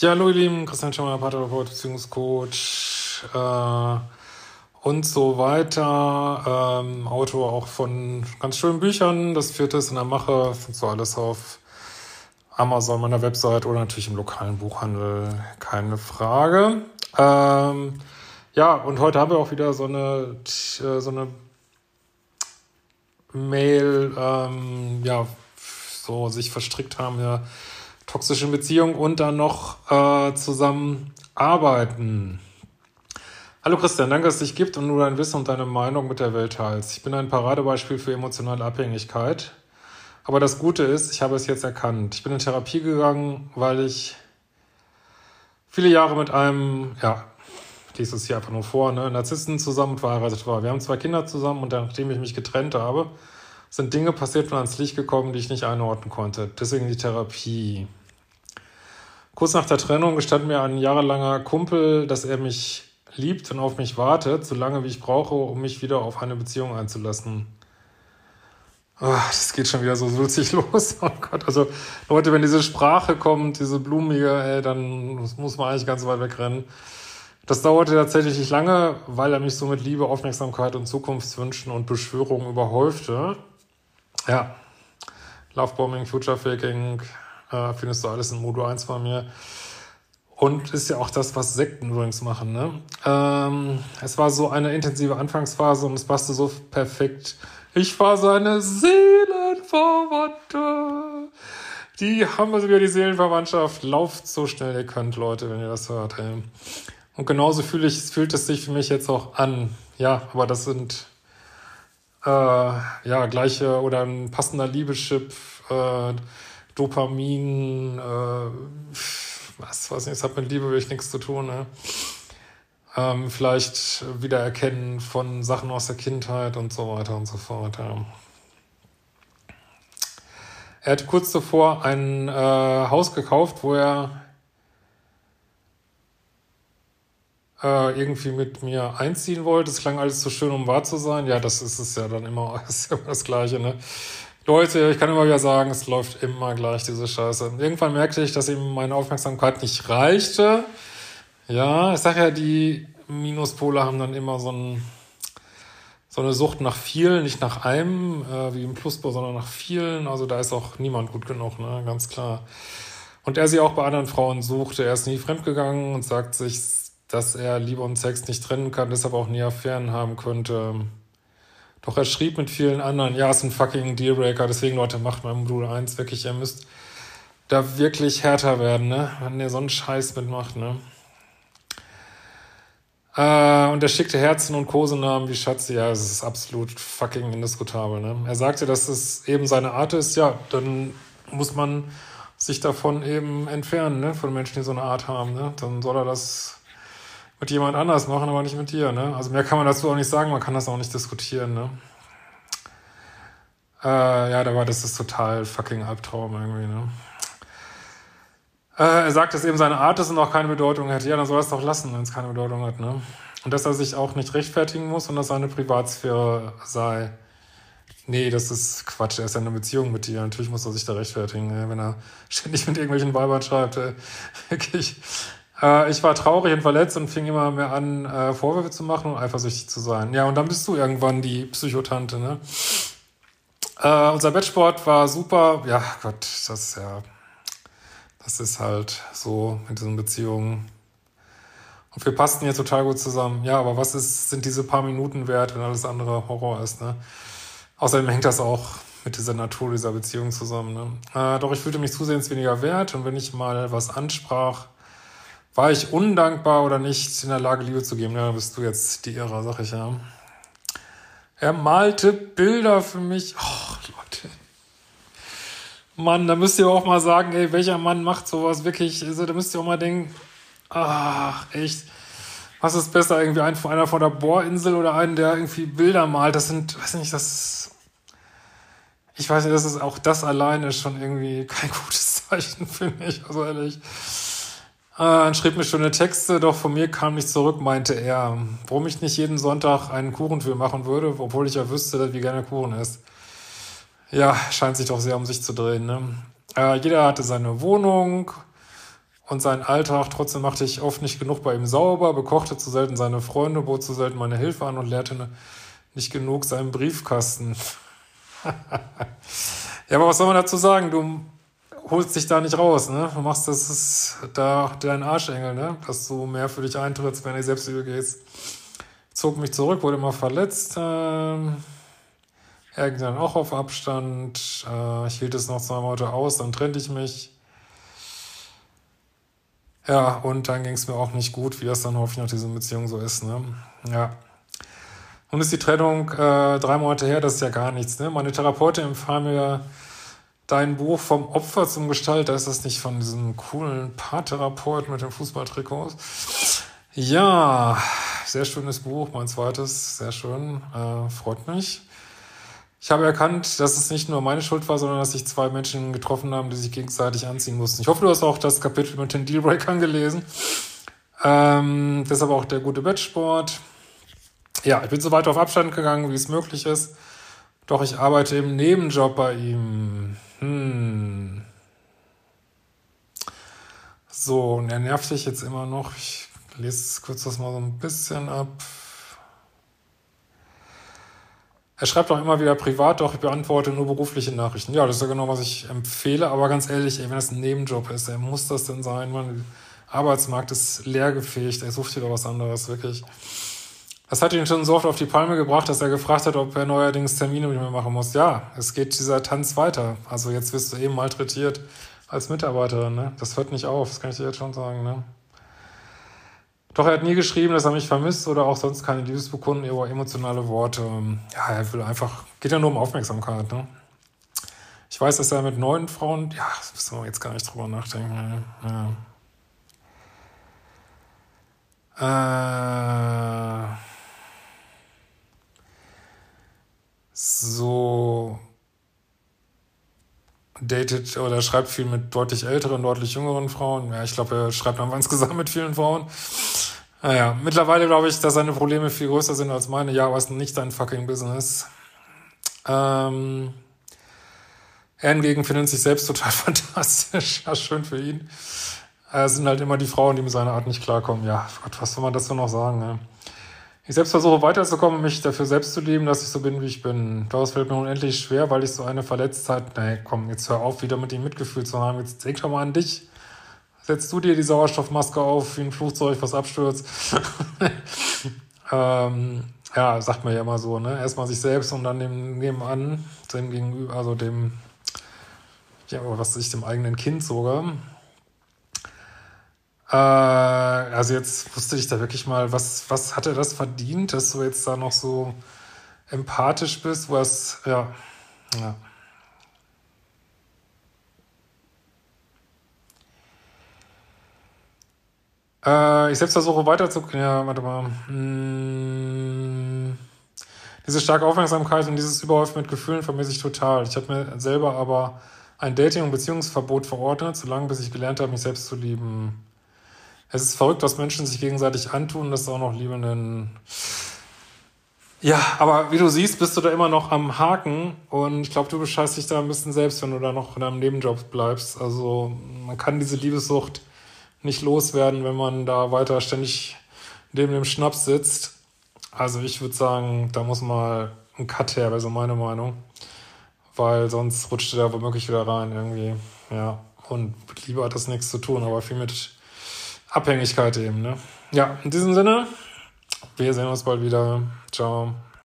Ja, hallo ihr Lieben, Christian Schemmer, Paartherapeut, Beziehungscoach äh, und so weiter. Ähm, Autor auch von ganz schönen Büchern. Das vierte ist in der Mache. Findest du alles auf Amazon, meiner Website oder natürlich im lokalen Buchhandel. Keine Frage. Ähm, ja, und heute haben wir auch wieder so eine, äh, so eine Mail, ähm, ja, so sich verstrickt haben, ja toxischen Beziehung und dann noch äh, zusammen. Hallo Christian, danke, dass es dich gibt und du dein Wissen und deine Meinung mit der Welt teilst. Ich bin ein Paradebeispiel für emotionale Abhängigkeit. Aber das Gute ist, ich habe es jetzt erkannt. Ich bin in Therapie gegangen, weil ich viele Jahre mit einem, ja, lese es hier einfach nur vor, ne, Narzissten zusammen verheiratet war. Wir haben zwei Kinder zusammen und nachdem ich mich getrennt habe, sind Dinge passiert und ans Licht gekommen, die ich nicht einordnen konnte. Deswegen die Therapie. Kurz nach der Trennung gestand mir ein jahrelanger Kumpel, dass er mich liebt und auf mich wartet, so lange wie ich brauche, um mich wieder auf eine Beziehung einzulassen. Oh, das geht schon wieder so sulzig los. Oh Gott, also Leute, wenn diese Sprache kommt, diese blumige, ey, dann muss man eigentlich ganz weit wegrennen. Das dauerte tatsächlich nicht lange, weil er mich so mit Liebe, Aufmerksamkeit und Zukunftswünschen und Beschwörungen überhäufte. Ja, Lovebombing, Future Faking, äh, findest du alles in Modo 1 bei mir. Und ist ja auch das, was Sekten übrigens machen. Ne? Ähm, es war so eine intensive Anfangsphase und es passte so perfekt. Ich war seine Seelenverwandte. Die haben also wieder die Seelenverwandtschaft. Lauft so schnell ihr könnt, Leute, wenn ihr das hört. Ey. Und genauso fühle ich, fühlt es sich für mich jetzt auch an. Ja, aber das sind äh, ja gleiche oder ein passender Liebeschip. Äh, Dopamin, äh, was weiß ich, es hat mit Liebe wirklich nichts zu tun. Ne? Ähm, vielleicht Wiedererkennen von Sachen aus der Kindheit und so weiter und so fort. Ja. Er hat kurz zuvor ein äh, Haus gekauft, wo er äh, irgendwie mit mir einziehen wollte. Es klang alles so schön, um wahr zu sein. Ja, das ist es ja dann immer, ist immer das Gleiche. Ne? Leute, ich kann immer wieder sagen, es läuft immer gleich, diese Scheiße. Irgendwann merkte ich, dass ihm meine Aufmerksamkeit nicht reichte. Ja, ich sag ja, die Minuspole haben dann immer so, ein, so eine Sucht nach vielen, nicht nach einem, äh, wie im Pluspol, sondern nach vielen. Also da ist auch niemand gut genug, ne? ganz klar. Und er sie auch bei anderen Frauen suchte. Er ist nie fremdgegangen und sagt sich, dass er Liebe und Sex nicht trennen kann, deshalb auch nie Affären haben könnte. Doch er schrieb mit vielen anderen, ja, ist ein fucking Dealbreaker, deswegen Leute, macht mal Modul 1 wirklich, ihr müsst da wirklich härter werden, ne? Wenn ihr so einen Scheiß mitmacht, ne? Äh, und er schickte Herzen und Kosenamen wie Schatzi, ja, es ist absolut fucking indiskutabel, ne? Er sagte, dass es eben seine Art ist, ja, dann muss man sich davon eben entfernen, ne? Von Menschen, die so eine Art haben, ne? Dann soll er das mit jemand anders machen, aber nicht mit dir. Ne? Also mehr kann man dazu auch nicht sagen, man kann das auch nicht diskutieren. Ne? Äh, ja, war das ist total fucking Albtraum irgendwie. Ne? Äh, er sagt, dass eben seine Art ist und auch keine Bedeutung hat. Ja, dann soll er es doch lassen, wenn es keine Bedeutung hat. Ne? Und dass er sich auch nicht rechtfertigen muss und dass seine Privatsphäre sei. Nee, das ist Quatsch. Er ist ja in einer Beziehung mit dir. Natürlich muss er sich da rechtfertigen, ne? wenn er ständig mit irgendwelchen Weibern schreibt. Ey. Wirklich. Äh, ich war traurig und verletzt und fing immer mehr an, äh, Vorwürfe zu machen und eifersüchtig zu sein. Ja, und dann bist du irgendwann die Psychotante, ne? Äh, unser Bettsport war super. Ja, Gott, das ist ja, das ist halt so mit diesen Beziehungen. Und wir passten hier total gut zusammen. Ja, aber was ist, sind diese paar Minuten wert, wenn alles andere Horror ist, ne? Außerdem hängt das auch mit dieser Natur dieser Beziehung zusammen. Ne? Äh, doch ich fühlte mich zusehends weniger wert und wenn ich mal was ansprach, war ich undankbar oder nicht in der Lage, Liebe zu geben? Ja, bist du jetzt die Irre, sag ich ja. Er malte Bilder für mich. Oh, Leute. Mann, da müsst ihr auch mal sagen, ey, welcher Mann macht sowas wirklich? Also, da müsst ihr auch mal denken, ach, echt. Was ist besser, irgendwie ein, einer von der Bohrinsel oder einen, der irgendwie Bilder malt? Das sind, weiß nicht, das. Ich weiß nicht, das ist auch das alleine schon irgendwie kein gutes Zeichen, finde ich. Also ehrlich. Äh, schrieb mir schöne Texte, doch von mir kam nicht zurück, meinte er. Warum ich nicht jeden Sonntag einen Kuchen für machen würde, obwohl ich ja wüsste, wie gerne Kuchen ist. Ja, scheint sich doch sehr um sich zu drehen. Ne? Äh, jeder hatte seine Wohnung und seinen Alltag. Trotzdem machte ich oft nicht genug bei ihm sauber, bekochte zu selten seine Freunde, bot zu selten meine Hilfe an und leerte nicht genug seinen Briefkasten. ja, aber was soll man dazu sagen? Du holst dich da nicht raus, ne? Du machst das ist da dein Arschengel, ne? Dass du mehr für dich eintrittst, wenn du selbst übergehst. Zog mich zurück, wurde immer verletzt. Ähm, er ging dann auch auf Abstand. Äh, ich hielt es noch zwei Monate aus, dann trennte ich mich. Ja, und dann ging es mir auch nicht gut, wie das dann häufig nach dieser Beziehung so ist, ne? Ja. Und ist die Trennung äh, drei Monate her, das ist ja gar nichts. Ne? Meine Therapeutin empfahl mir dein Buch vom Opfer zum Gestalter. Ist das nicht von diesem coolen Paartherapeut mit dem Fußballtrikots? Ja, sehr schönes Buch, mein zweites, sehr schön, äh, freut mich. Ich habe erkannt, dass es nicht nur meine Schuld war, sondern dass sich zwei Menschen getroffen haben, die sich gegenseitig anziehen mussten. Ich hoffe, du hast auch das Kapitel mit den Dealbreakern gelesen. Ähm, deshalb auch der gute Bettsport. Ja, ich bin so weit auf Abstand gegangen, wie es möglich ist. Doch ich arbeite im Nebenjob bei ihm. Hm. So, und er nervt sich jetzt immer noch. Ich lese kurz das mal so ein bisschen ab. Er schreibt auch immer wieder privat, doch ich beantworte nur berufliche Nachrichten. Ja, das ist ja genau, was ich empfehle. Aber ganz ehrlich, ey, wenn das ein Nebenjob ist, ey, muss das denn sein? Der Arbeitsmarkt ist leergefegt. Er sucht wieder was anderes, wirklich. Das hat ihn schon so oft auf die Palme gebracht, dass er gefragt hat, ob er neuerdings Termine mit mir machen muss. Ja, es geht dieser Tanz weiter. Also jetzt wirst du eben malträtiert als Mitarbeiterin. Ne? Das hört nicht auf, das kann ich dir jetzt schon sagen. Ne? Doch er hat nie geschrieben, dass er mich vermisst oder auch sonst keine Liebesbekunden oder emotionale Worte. Ja, er will einfach, geht ja nur um Aufmerksamkeit. Ne? Ich weiß, dass er mit neuen Frauen, ja, das müssen wir jetzt gar nicht drüber nachdenken. Ja. Äh, so datet oder schreibt viel mit deutlich älteren, deutlich jüngeren Frauen. Ja, ich glaube, er schreibt einfach insgesamt mit vielen Frauen. Naja, mittlerweile glaube ich, dass seine Probleme viel größer sind als meine. Ja, aber es ist nicht sein fucking Business. Ähm, er hingegen findet sich selbst total fantastisch. Ja, schön für ihn. Es sind halt immer die Frauen, die mit seiner Art nicht klarkommen. Ja, Gott, was soll man dazu noch sagen? Ne? Ich selbst versuche weiterzukommen, mich dafür selbst zu lieben, dass ich so bin, wie ich bin. Daraus fällt mir unendlich schwer, weil ich so eine Verletztheit, nee, komm, jetzt hör auf, wieder mit dem Mitgefühl zu haben. Jetzt denk doch mal an dich. Setzt du dir die Sauerstoffmaske auf, wie ein Flugzeug, was abstürzt. ähm, ja, sagt man ja immer so, ne? Erstmal sich selbst und dann dem nebenan, dem gegenüber, also dem, ja, was ich, dem eigenen Kind sogar. Äh, also jetzt wusste ich da wirklich mal, was, was hat er das verdient, dass du jetzt da noch so empathisch bist, was, ja, ja. Äh, ich selbst versuche weiterzugehen. Ja, warte mal. Hm. Diese starke Aufmerksamkeit und dieses Überhäufen mit Gefühlen vermisse ich total. Ich habe mir selber aber ein Dating- und Beziehungsverbot verordnet, solange bis ich gelernt habe, mich selbst zu lieben. Es ist verrückt, was Menschen sich gegenseitig antun, das ist auch noch liebenden. Ja, aber wie du siehst, bist du da immer noch am Haken und ich glaube, du bescheißt dich da ein bisschen selbst, wenn du da noch in deinem Nebenjob bleibst. Also man kann diese Liebessucht nicht loswerden, wenn man da weiter ständig neben dem Schnaps sitzt. Also ich würde sagen, da muss mal ein Cut her, wäre so meine Meinung. Weil sonst rutscht er da womöglich wieder rein irgendwie. Ja, und mit Liebe hat das nichts zu tun, aber viel mit Abhängigkeit eben, ne? Ja, in diesem Sinne, wir sehen uns bald wieder. Ciao.